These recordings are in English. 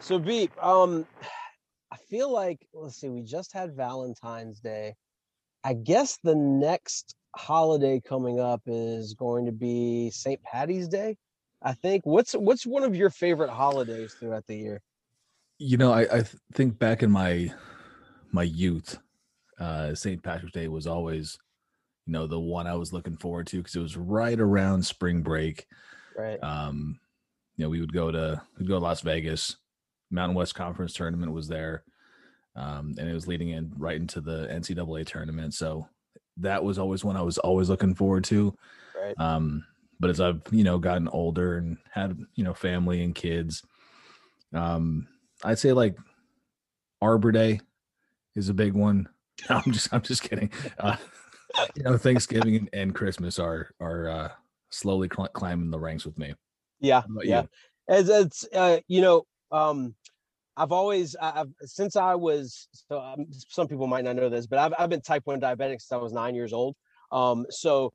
So Beep, um, I feel like let's see, we just had Valentine's Day. I guess the next holiday coming up is going to be St. Patty's Day. I think. What's what's one of your favorite holidays throughout the year? You know, I, I think back in my my youth, uh, St. Patrick's Day was always, you know, the one I was looking forward to because it was right around spring break. Right. Um, you know, we would go to we'd go to Las Vegas. Mountain West Conference tournament was there, um, and it was leading in right into the NCAA tournament. So that was always one I was always looking forward to. Right. Um, but as I've you know gotten older and had you know family and kids, um, I'd say like Arbor Day is a big one. I'm just I'm just kidding. Uh, you know, Thanksgiving and, and Christmas are are uh, slowly cl- climbing the ranks with me. Yeah. Yeah. you? As it's uh, you know, um, I've always I've since I was so um, some people might not know this, but I've I've been type one diabetic since I was nine years old. Um, so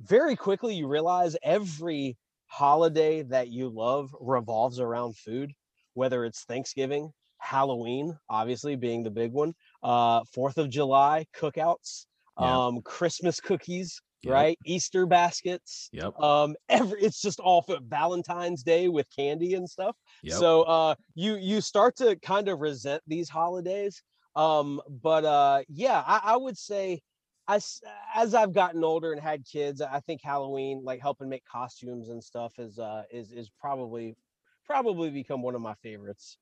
very quickly you realize every holiday that you love revolves around food, whether it's Thanksgiving, Halloween, obviously being the big one, uh, Fourth of July cookouts, Yeah. um, Christmas cookies, Yep. right? Easter baskets, Yep. um every it's just all for valentine's day with candy and stuff Yep. so uh you you start to kind of resent these holidays um but uh yeah i, I would say as as i've gotten older and had kids i think halloween like helping make costumes and stuff is uh is is probably probably become one of my favorites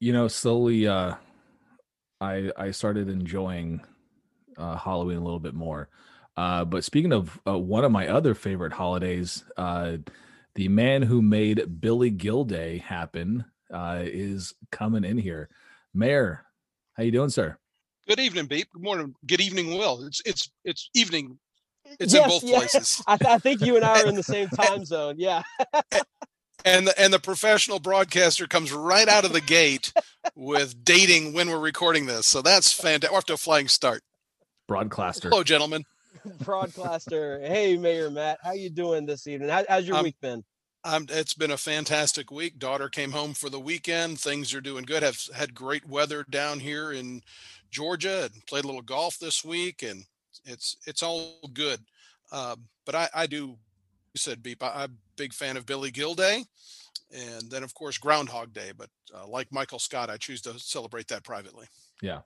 you know slowly uh i i started enjoying uh halloween a little bit more uh but speaking of uh, one of my other favorite holidays uh the man who made billy gilday happen uh is coming in here mayor how you doing sir Good evening, Beep. Good morning. Good evening, Will. It's it's it's evening. It's in both yeah. places. I, th- I think you and i are in the same time zone yeah And the and the professional broadcaster comes right out of the gate with dating when we're recording this. So that's fantastic. We're off to a flying start. broadcaster Hello, gentlemen. broadcaster hey mayor matt how you doing this evening how, how's your Um, week been Um, it's been a fantastic week. Daughter came home for the weekend. Things are doing good. Have had great weather down here in Georgia and played a little golf this week, and it's it's all good. Um, but I, I do, you said beep. I, I'm a big fan of Billy Gilday, and then of course Groundhog Day. But uh, like Michael Scott, I choose to celebrate that privately. yeah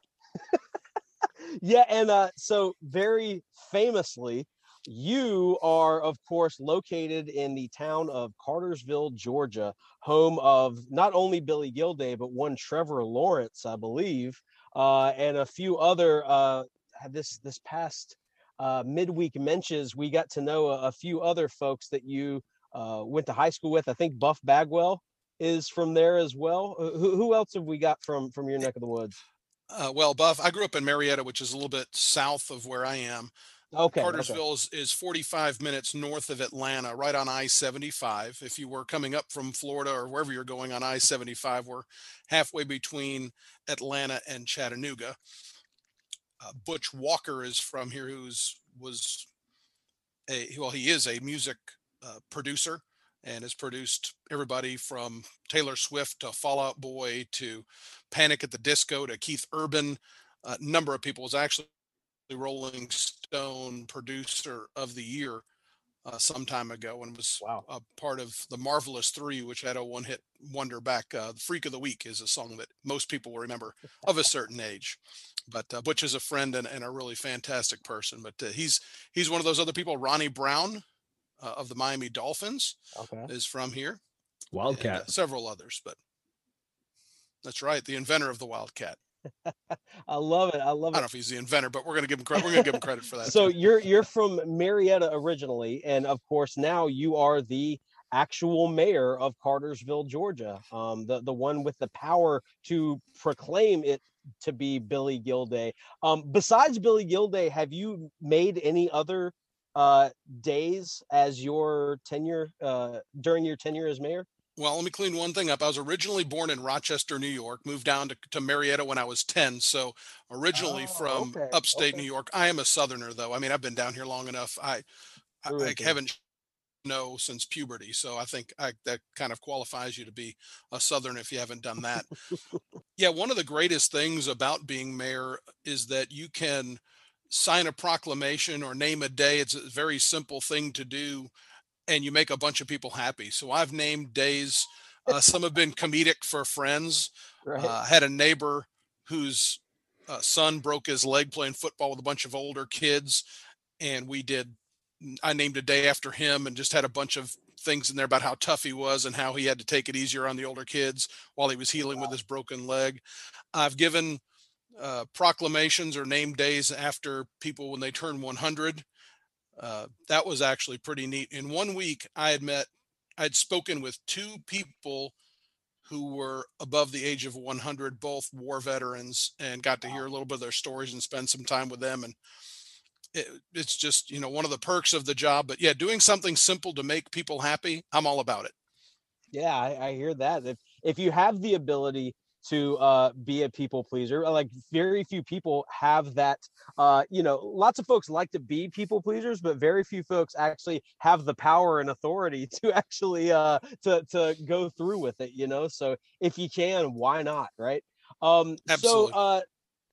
yeah and uh so very famously you are of course located in the town of cartersville georgia home of not only billy gilday but one trevor lawrence i believe uh and a few other uh this this past uh midweek mentions we got to know a, a few other folks that you uh went to high school with. I think buff bagwell is from there as well. Uh, who, who else have we got from from your neck of the woods Uh, well, Buff, I grew up in Marietta, which is a little bit south of where I am. Okay. Cartersville okay. is, is 45 minutes north of Atlanta, right on I 75. If you were coming up from Florida or wherever you're going on I 75, we're halfway between Atlanta and Chattanooga. Uh, Butch Walker is from here, who's was a well, he is a music uh, producer and has produced everybody from Taylor Swift to Fall Out Boy to Panic at the Disco to Keith Urban. A number of people was actually the Rolling Stone producer of the year uh, some time ago and was Wow. a part of the Marvelous Three, which had a one hit wonder back. Uh, Freak of the Week is a song that most people will remember of a certain age. But uh, Butch is a friend and, and a really fantastic person. But uh, he's he's one of those other people. Ronnie Brown uh, of the Miami Dolphins Okay. is from here. and, uh, Wildcat. several others, but that's right. The inventor of the Wildcat. I love it. I love it. I don't know if he's the inventor, but we're gonna give him credit. We're gonna give him credit for that. So too. you're you're from Marietta originally, and of course now you are the actual mayor of Cartersville, Georgia. Um, the the one with the power to proclaim it to be Billy Gilday. Um, besides Billy Gilday, have you made any other uh days as your tenure uh during your tenure as mayor? Well, let me clean one thing up. I was originally born in Rochester, New York, moved down to, to Marietta when I was 10. So originally Oh, from okay, upstate okay. New York. I am a southerner though. I mean, I've been down here long enough. I I, I haven't know since puberty. So I think I, that kind of qualifies you to be a southern if you haven't done that. yeah, one of the greatest things about being mayor is that you can sign a proclamation or name a day. It's a very simple thing to do and you make a bunch of people happy. So I've named days. Uh, some have been comedic for friends. Right. Uh, I had a neighbor whose uh, son broke his leg playing football with a bunch of older kids, and we did. I named a day after him, and just had a bunch of things in there about how tough he was and how he had to take it easier on the older kids while he was healing with his broken leg. I've given uh, proclamations or name days after people when they turn 100 uh, that was actually pretty neat. In one week, I had met, I'd spoken with two people who were above the age of 100, both war veterans, and got to hear a little bit of their stories and spend some time with them. And it, it's just, you know, one of the perks of the job. But yeah, doing something simple to make people happy, I'm all about it. Yeah, I, I hear that. If if you have the ability to uh, be a people pleaser, uh, like very few people have that. Uh, you know, lots of folks like to be people pleasers, but very few folks actually have the power and authority to actually uh, to to go through with it. You know, so if you can, why not, right? Um, so Absolutely. uh,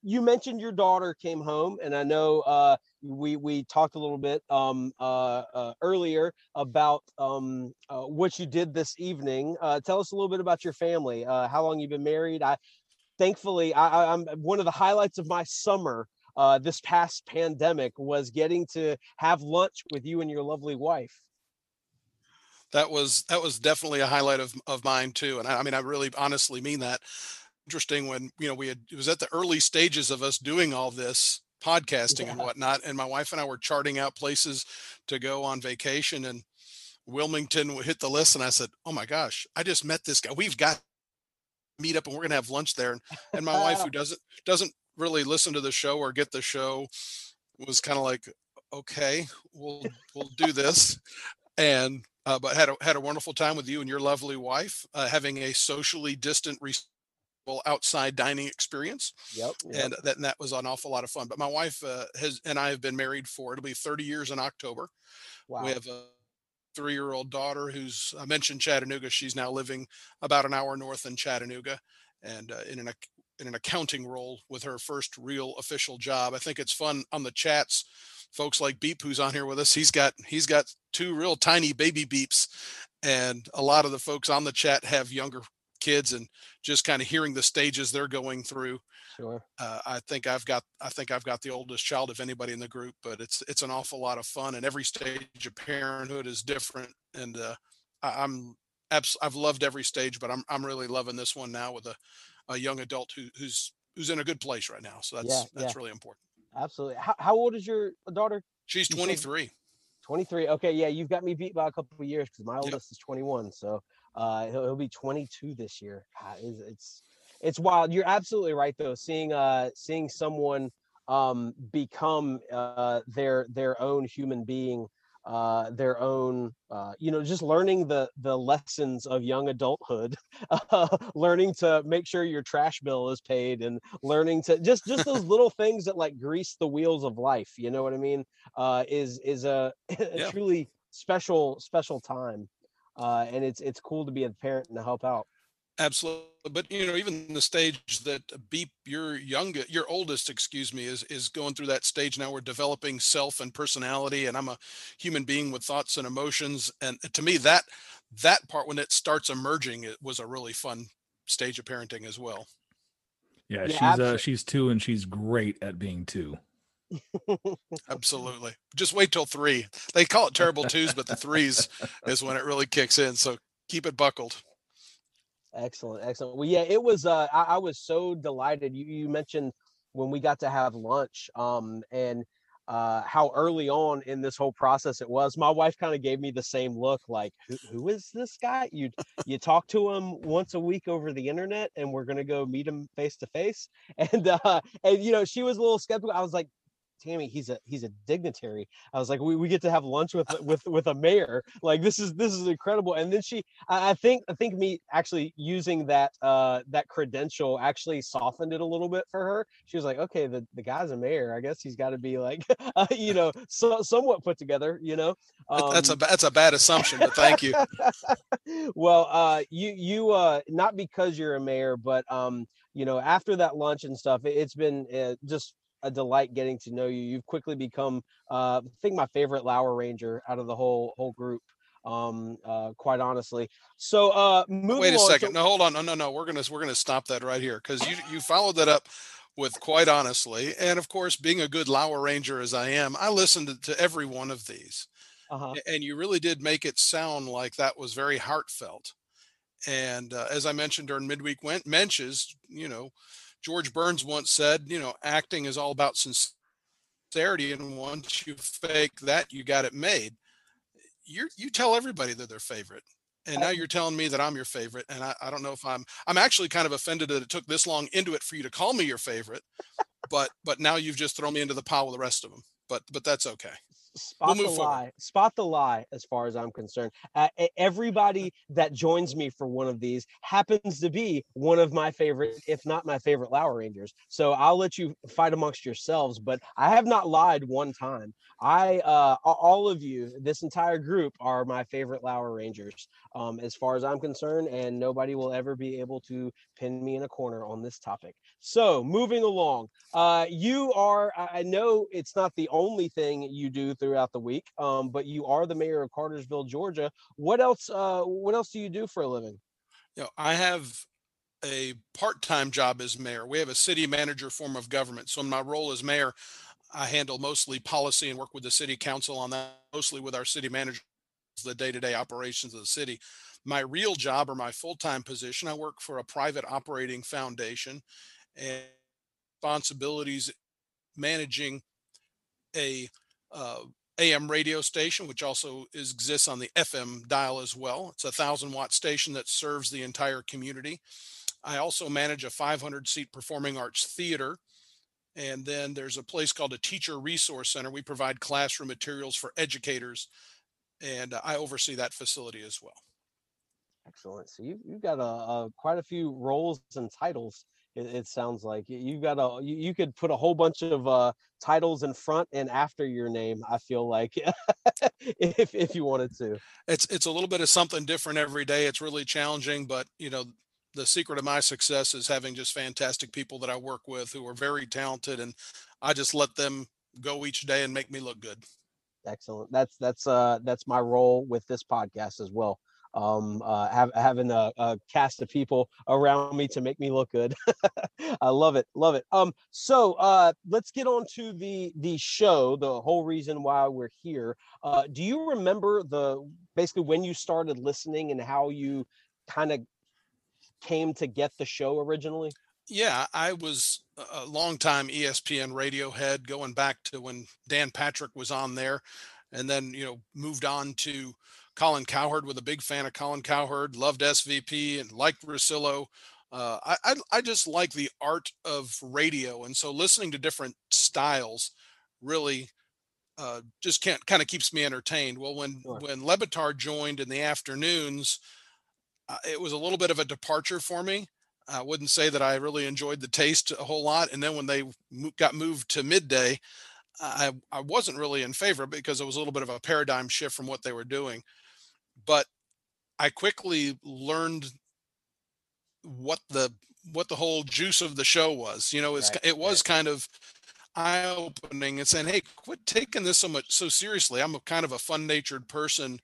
you mentioned your daughter came home, and I know uh, we we talked a little bit um, uh, uh, earlier about um, uh, what you did this evening. Uh, tell us a little bit about your family. Uh, how long you've been married? I thankfully I, I'm one of the highlights of my summer. This past pandemic was getting to have lunch with you and your lovely wife. that was that was definitely a highlight of of mine too and I, I mean i really honestly mean that interesting when you know we had it was at the early stages of us doing all this podcasting and whatnot and my wife and i were charting out places to go on vacation and wilmington hit the list and i said oh my gosh i just met this guy we've got to meet up and we're going to have lunch there and, and my wife who doesn't doesn't really listen to the show or get the show was kind of like okay we'll we'll do this and uh, but had a, had a wonderful time with you and your lovely wife uh, having a socially distant respectable outside dining experience Yep. yep. and that, and that was an awful lot of fun but my wife uh, has and i have been married for it'll be 30 years in october wow. we have a three year old daughter who's i mentioned chattanooga she's now living about an hour north in chattanooga and uh, in an in an accounting role with her first real official job i think it's fun on the chats folks like beep who's on here with us he's got he's got two real tiny baby beeps and a lot of the folks on the chat have younger kids and just kind of hearing the stages they're going through Sure. uh, I think I've got I think I've got the oldest child of anybody in the group, but it's it's an awful lot of fun, and every stage of parenthood is different. And uh, I, I'm abs- I've loved every stage, but I'm I'm really loving this one now with a, a young adult who, who's who's in a good place right now. So that's Yeah, that's yeah. really important. Absolutely. How, how old is your daughter? She's 23. 23. Okay, yeah, you've got me beat by a couple of years because my oldest is 21. So uh, he'll, he'll be 22 this year. God, it's, it's it's wild. You're absolutely right though. Seeing uh seeing someone um, become uh, their their own human being uh, their own, uh, you know, just learning the the lessons of young adulthood, learning to make sure your trash bill is paid, and learning to just just those little things that like grease the wheels of life. You know what I mean? Uh, is is a, a yeah. truly special special time, uh, and it's it's cool to be a parent and to help out. Absolutely, but you know, even the stage that Beep, your youngest, your oldest, excuse me, is is going through that stage now. We're developing self and personality, and I'm a human being with thoughts and emotions. And to me, that that part when it starts emerging, it was a really fun stage of parenting as well. Yeah, yeah she's uh, she's two, and she's great at being two. Absolutely. Just wait till three. They call it terrible twos, but the threes is when it really kicks in. So keep it buckled. Excellent, excellent. Well, yeah, it was. Uh, I, I was so delighted. You you mentioned when we got to have lunch, um, and uh, how early on in this whole process it was. My wife kind of gave me the same look, like, who, who is this guy? You you talk to him once a week over the internet, and we're gonna go meet him face to face. And uh, and you know, she was a little skeptical. I was like, Tammy, he's a he's a dignitary. I was like, we, we get to have lunch with with with a mayor. Like this is this is incredible. And then she, I, think I think me actually using that uh that credential actually softened it a little bit for her. She was like, okay, the the guy's a mayor. I guess he's got to be like, uh, you know, so, somewhat put together. You know, um, that's a um that's a bad assumption, but thank you. well, uh, you you uh not because you're a mayor, but um you know after that lunch and stuff it, has been uh, just a delight getting to know you. You've quickly become, uh, I think, my favorite Lour Ranger out of the whole whole group. Um, uh, quite honestly. So, uh, wait a second. To- no, hold on. No, no, no. We're gonna we're gonna stop that right here because you you followed that up with quite honestly, and of course, being a good Lour Ranger as I am, I listened to, to every one of these, uh-huh. and you really did make it sound like that was very heartfelt. And uh, as I mentioned during midweek went menches, you know, George Burns once said, you know, acting is all about sincerity, and once you fake that, you got it made. You you tell everybody that they're their favorite, and now you're telling me that I'm your favorite, and I, I don't know if I'm I'm actually kind of offended that it took this long into it for you to call me your favorite, but but now you've just thrown me into the pile with the rest of them. But but that's okay spot we'll the forward. lie spot the lie as far as i'm concerned. Uh, everybody that joins me for one of these happens to be one of my favorite if not my favorite Lour Rangers. So i'll let you fight amongst yourselves but i have not lied one time. I uh all of you this entire group are my favorite Lour Rangers um as far as i'm concerned and nobody will ever be able to pin me in a corner on this topic. So moving along uh you are i know it's not the only thing you do throughout the week. Um, but you are the mayor of Cartersville, Georgia. What else? Uh, what else do you do for a living? You know, I have a part-time job as mayor. We have a city manager form of government. So in my role as mayor, I handle mostly policy and work with the city council on that, mostly with our city manager, the day-to-day operations of the city. My real job or my full-time position, I work for a private operating foundation and responsibilities managing a uh, AM radio station, which also is, exists on the FM dial as well. It's a thousand watt station that serves the entire community. I also manage a 500 seat performing arts theater. And then there's a place called a teacher resource center. We provide classroom materials for educators, and I oversee that facility as well. Excellent. So you, you've got a, a quite a few roles and titles it, it sounds like you got a you, you, could put a whole bunch of uh, titles in front and after your name. I feel like if if you wanted to. It's it's a little bit of something different every day. It's really challenging, but you know the secret of my success is having just fantastic people that I work with who are very talented, and I just let them go each day and make me look good. Excellent. That's that's uh that's my role with this podcast as well um, uh, have, having a, a, cast of people around me to make me look good. I love it, love it. Um, so uh, let's get on to the the show. The whole reason why we're here. Uh, do you remember the basically when you started listening and how you kind of came to get the show originally? Yeah, I was a long time ESPN radio head going back to when Dan Patrick was on there and then, you know, moved on to Colin Cowherd with a big fan of Colin Cowherd, loved SVP and liked Russillo. Uh, I, I, I just like the art of radio, and so listening to different styles really uh, just can't kind of keeps me entertained. Well, when Sure. when Le Batard joined in the afternoons, uh, it was a little bit of a departure for me. I wouldn't say that I really enjoyed the taste a whole lot. And then when they got moved to midday, I I wasn't really in favor because it was a little bit of a paradigm shift from what they were doing. But I quickly learned what the what the whole juice of the show was. You know, it's Right, it was right. kind of eye opening and saying, "Hey, quit taking this so much so seriously." I'm a kind of a fun natured person,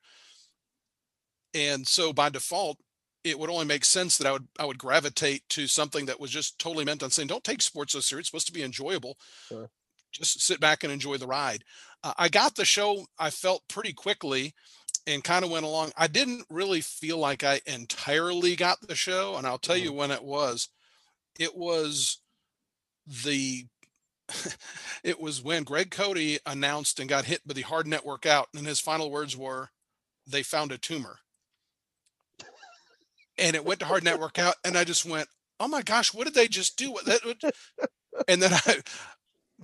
and so by default, it would only make sense that I would I would gravitate to something that was just totally meant on saying, "Don't take sports so serious. It's supposed to be enjoyable. Sure. Just sit back and enjoy the ride." Uh, I got the show. I felt pretty quickly, and kind of went along. I didn't really feel like I entirely got the show, and I'll tell you mm-hmm. when it was. It was the it was when Greg Cote announced and got hit by the hard network out, and his final words were, "They found a tumor." And it went to hard network out, and I just went, "Oh my gosh, what did they just do?" What that? what-" And then I,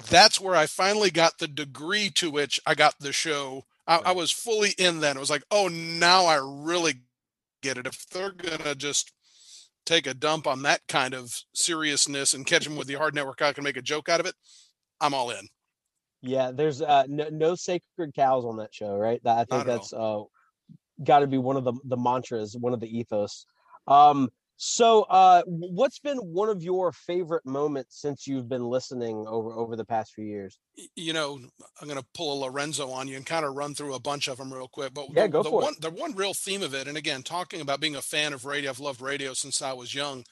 that's where I finally got the degree to which I got the show. I, I was fully in then. It was like, "Oh, now I really get it." If they're gonna just take a dump on that kind of seriousness and catch them with the hard network, I can make a joke out of it. I'm all in. Yeah, there's uh no, no sacred cows on that show, right? That I think Not at that's uh got to be one of the the mantras, one of the ethos. Um so uh what's been one of your favorite moments since you've been listening over over the past few years? You know, I'm going to pull a Lorenzo on you and kind of run through a bunch of them real quick. But Yeah, the, go the for it. one, the one real theme of it, and again, talking about being a fan of radio, I've loved radio since I was young.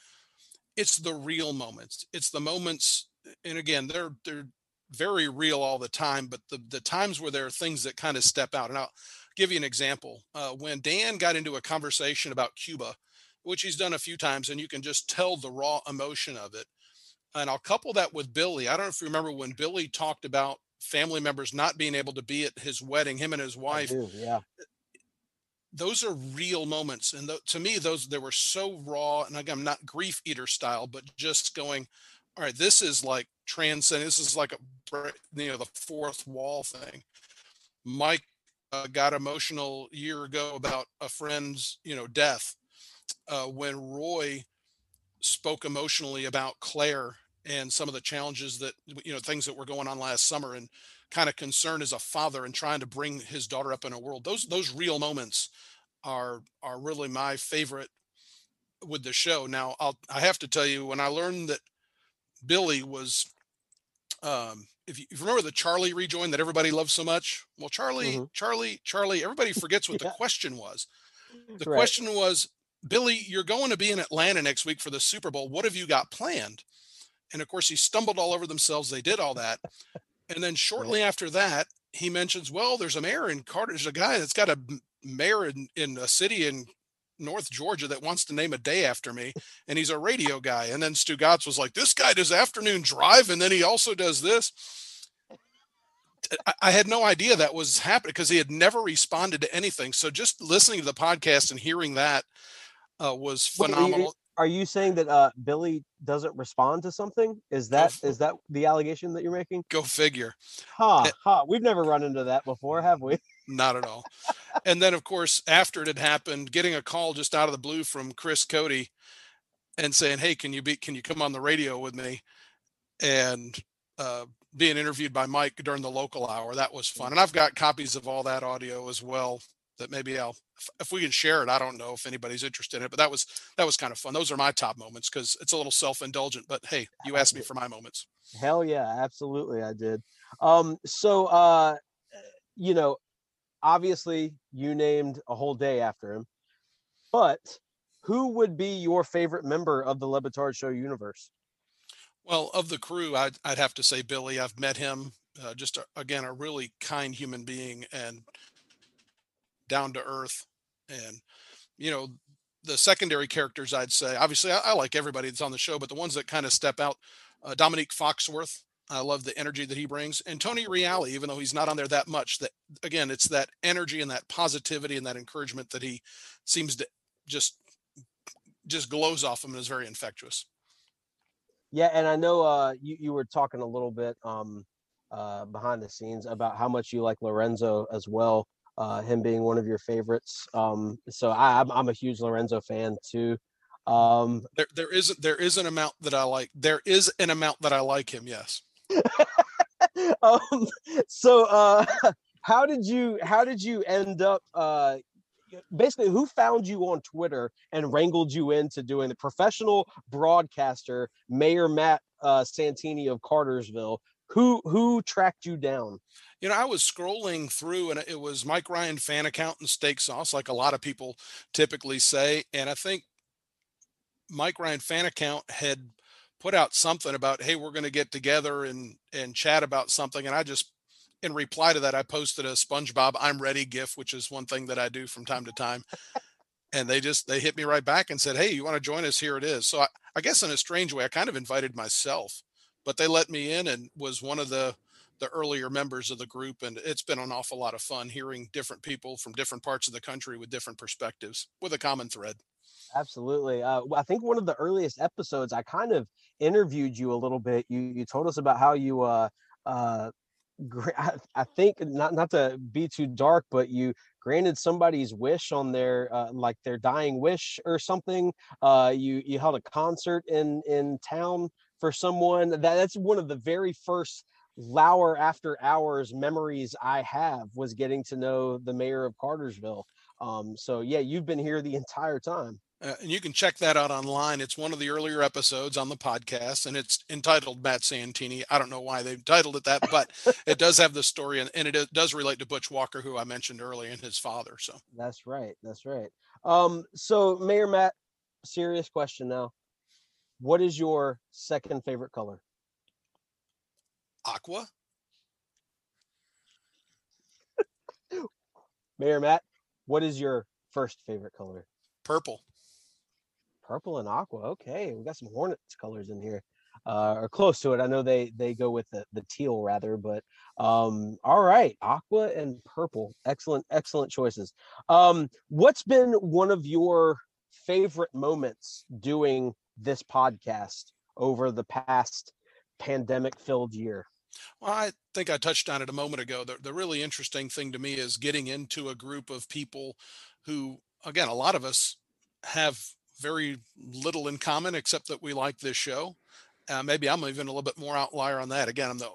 It's the real moments. It's the moments, and again, they're they're very real all the time. But the the times where there are things that kind of step out, and I'll give you an example. Uh, when Dan got into a conversation about Cuba, which he's done a few times, and you can just tell the raw emotion of it. And I'll couple that with Billy. I don't know if you remember when Billy talked about family members not being able to be at his wedding, him and his wife. do, yeah. Those are real moments. And th- to me, those they were so raw. And again, I'm not grief eater style, but just going, all right, this is like transcend. This is like a, you know, the fourth wall thing. Mike uh, got emotional a year ago about a friend's, you know, death uh, when Roy spoke emotionally about Claire and some of the challenges that you know things that were going on last summer and kind of concerned as a father and trying to bring his daughter up in a world those those real moments are are really my favorite with the show now i'll i have to tell you when i learned that billy was um if you, if you remember the charlie rejoin that everybody loves so much well charlie Mhm. charlie charlie everybody forgets what Yeah. the question was the Right. question was, Billy, you're going to be in Atlanta next week for the Super Bowl. What have you got planned? And of course, he stumbled all over themselves. They did all that. And then shortly after that, he mentions, well, there's a mayor in Carter. There's a guy that's got a mayor in, in a city in North Georgia that wants to name a day after me. And he's a radio guy. And then Stugotz was like, this guy does afternoon drive. And then he also does this. I had no idea that was happening because he had never responded to anything. So just listening to the podcast and hearing that uh, was Wait, phenomenal. Are you saying that uh Billy doesn't respond to something? Is that f- is that the allegation that you're making? Go figure. Ha Eh, ha. We've never run into that before, have we? Not at all. and then, of course, after it had happened, getting a call just out of the blue from Chris Cote and saying, "Hey, can you be? Can you come on the radio with me?" And uh, being interviewed by Mike during the local hour. That was fun. And I've got copies of all that audio as well. That maybe I'll, if, if we can share it. I don't know if anybody's interested in it, but that was that was kind of fun. Those are my top moments because it's a little self-indulgent. But hey, you asked me for my moments. Hell yeah, absolutely I did. Um so uh you know, obviously you named a whole day after him. But who would be your favorite member of the Le Batard show universe? Well, of the crew, I'd, I'd have to say Billy. I've met him. Uh, just a, again, a really kind human being and down to earth. And you know, the secondary characters, I'd say. Obviously, I, I like everybody that's on the show, but the ones that kind of step out, uh, Dominique Foxworth. I love the energy that he brings, and Tony Reali, even though he's not on there that much. That again, it's that energy and that positivity and that encouragement that he seems to just just glows off him and is very infectious. Yeah, and I know uh, you you were talking a little bit um, uh, behind the scenes about how much you like Lorenzo as well. Uh, him being one of your favorites. Um, so I, I'm I'm a huge Lorenzo fan too. Um, there there isn't there is an amount that I like. There is an amount that I like him. Yes. um, so uh, how did you how did you end up uh, basically who found you on Twitter and wrangled you into doing the professional broadcaster Mayor Matt uh, Santini of Cartersville? Who who tracked you down? You know, I was scrolling through and it was Mike Ryan fan account and steak sauce, like a lot of people typically say. And I think Mike Ryan fan account had put out something about, hey, we're going to get together and and chat about something. And I just in reply to that, I posted a SpongeBob "I'm ready" gif, which is one thing that I do from time to time. and they just they hit me right back and said, "Hey, you want to join us? Here it is." So I, I guess in a strange way, I kind of invited myself, but they let me in and was one of the the earlier members of the group, and it's been an awful lot of fun hearing different people from different parts of the country with different perspectives with a common thread. Absolutely. Uh, I think one of the earliest episodes, I kind of interviewed you a little bit. You you told us about how you uh, uh, I think not not to be too dark, but you granted somebody's wish on their uh, like their dying wish or something. Uh, you you held a concert in in town for someone. That that's one of the very first Lauer after hours memories I have was getting to know the mayor of Cartersville. Um, so yeah, you've been here the entire time. Uh, and you can check that out online. It's one of the earlier episodes on the podcast, and it's entitled Matt Santini. I don't know why they titled it that, but it does have the story, and, and it does relate to Butch Walker, who I mentioned earlier, and his father. So that's right. That's right. Um, so Mayor Matt, serious question now. What is your second favorite color? Aqua. Mayor Matt, what is your first favorite color? Purple purple and aqua. Okay, we got some Hornets colors in here, uh, or close to it. I know they they go with the the teal rather, but um, all right, aqua and purple. Excellent, excellent choices. Um, what's been one of your favorite moments doing this podcast over the past pandemic filled year? Well, I think I touched on it a moment ago. The, the really interesting thing to me is getting into a group of people who, again, a lot of us have very little in common except that we like this show. Uh, maybe I'm even a little bit more outlier on that. Again, I'm the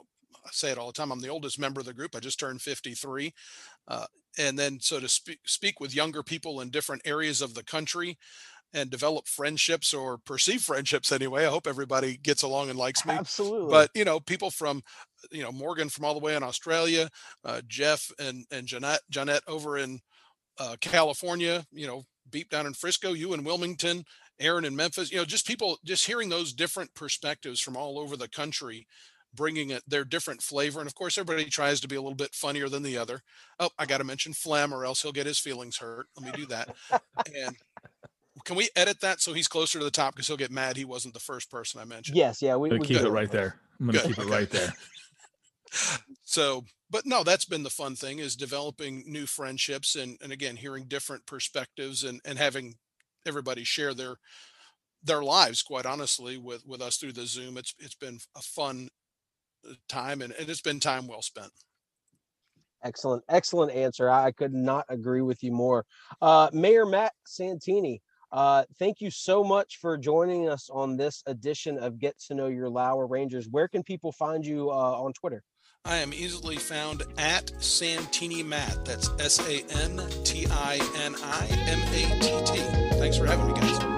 I say it all the time. I'm the oldest member of the group. I just turned 53, uh, and then so to speak speak with younger people in different areas of the country and develop friendships or perceive friendships anyway. I hope everybody gets along and likes me. Absolutely. But you know, people from you know Morgan from all the way in Australia, uh, Jeff and and Jeanette Jeanette over in uh, California. You know, Beep down in Frisco, you in Wilmington, Aaron in Memphis, you know, just people just hearing those different perspectives from all over the country, bringing it their different flavor. And of course, everybody tries to be a little bit funnier than the other. Oh, I got to mention Flem, or else he'll get his feelings hurt. Let me do that. and can we edit that so he's closer to the top because he'll get mad he wasn't the first person I mentioned? Yes, yeah, we, we keep it right there. I'm gonna Good. keep it right there. so but no that's been the fun thing is developing new friendships and and again hearing different perspectives and and having everybody share their their lives quite honestly with with us through the zoom it's it's been a fun uh, time and, and it's been time well spent excellent excellent answer i could not agree with you more uh mayor matt santini uh, thank you so much for joining us on this edition of Get to Know Your Lauer Rangers. Where can people find you uh, on Twitter? I am easily found at Santini Matt. That's S A N T I N I M A T T. Thanks for having me, guys.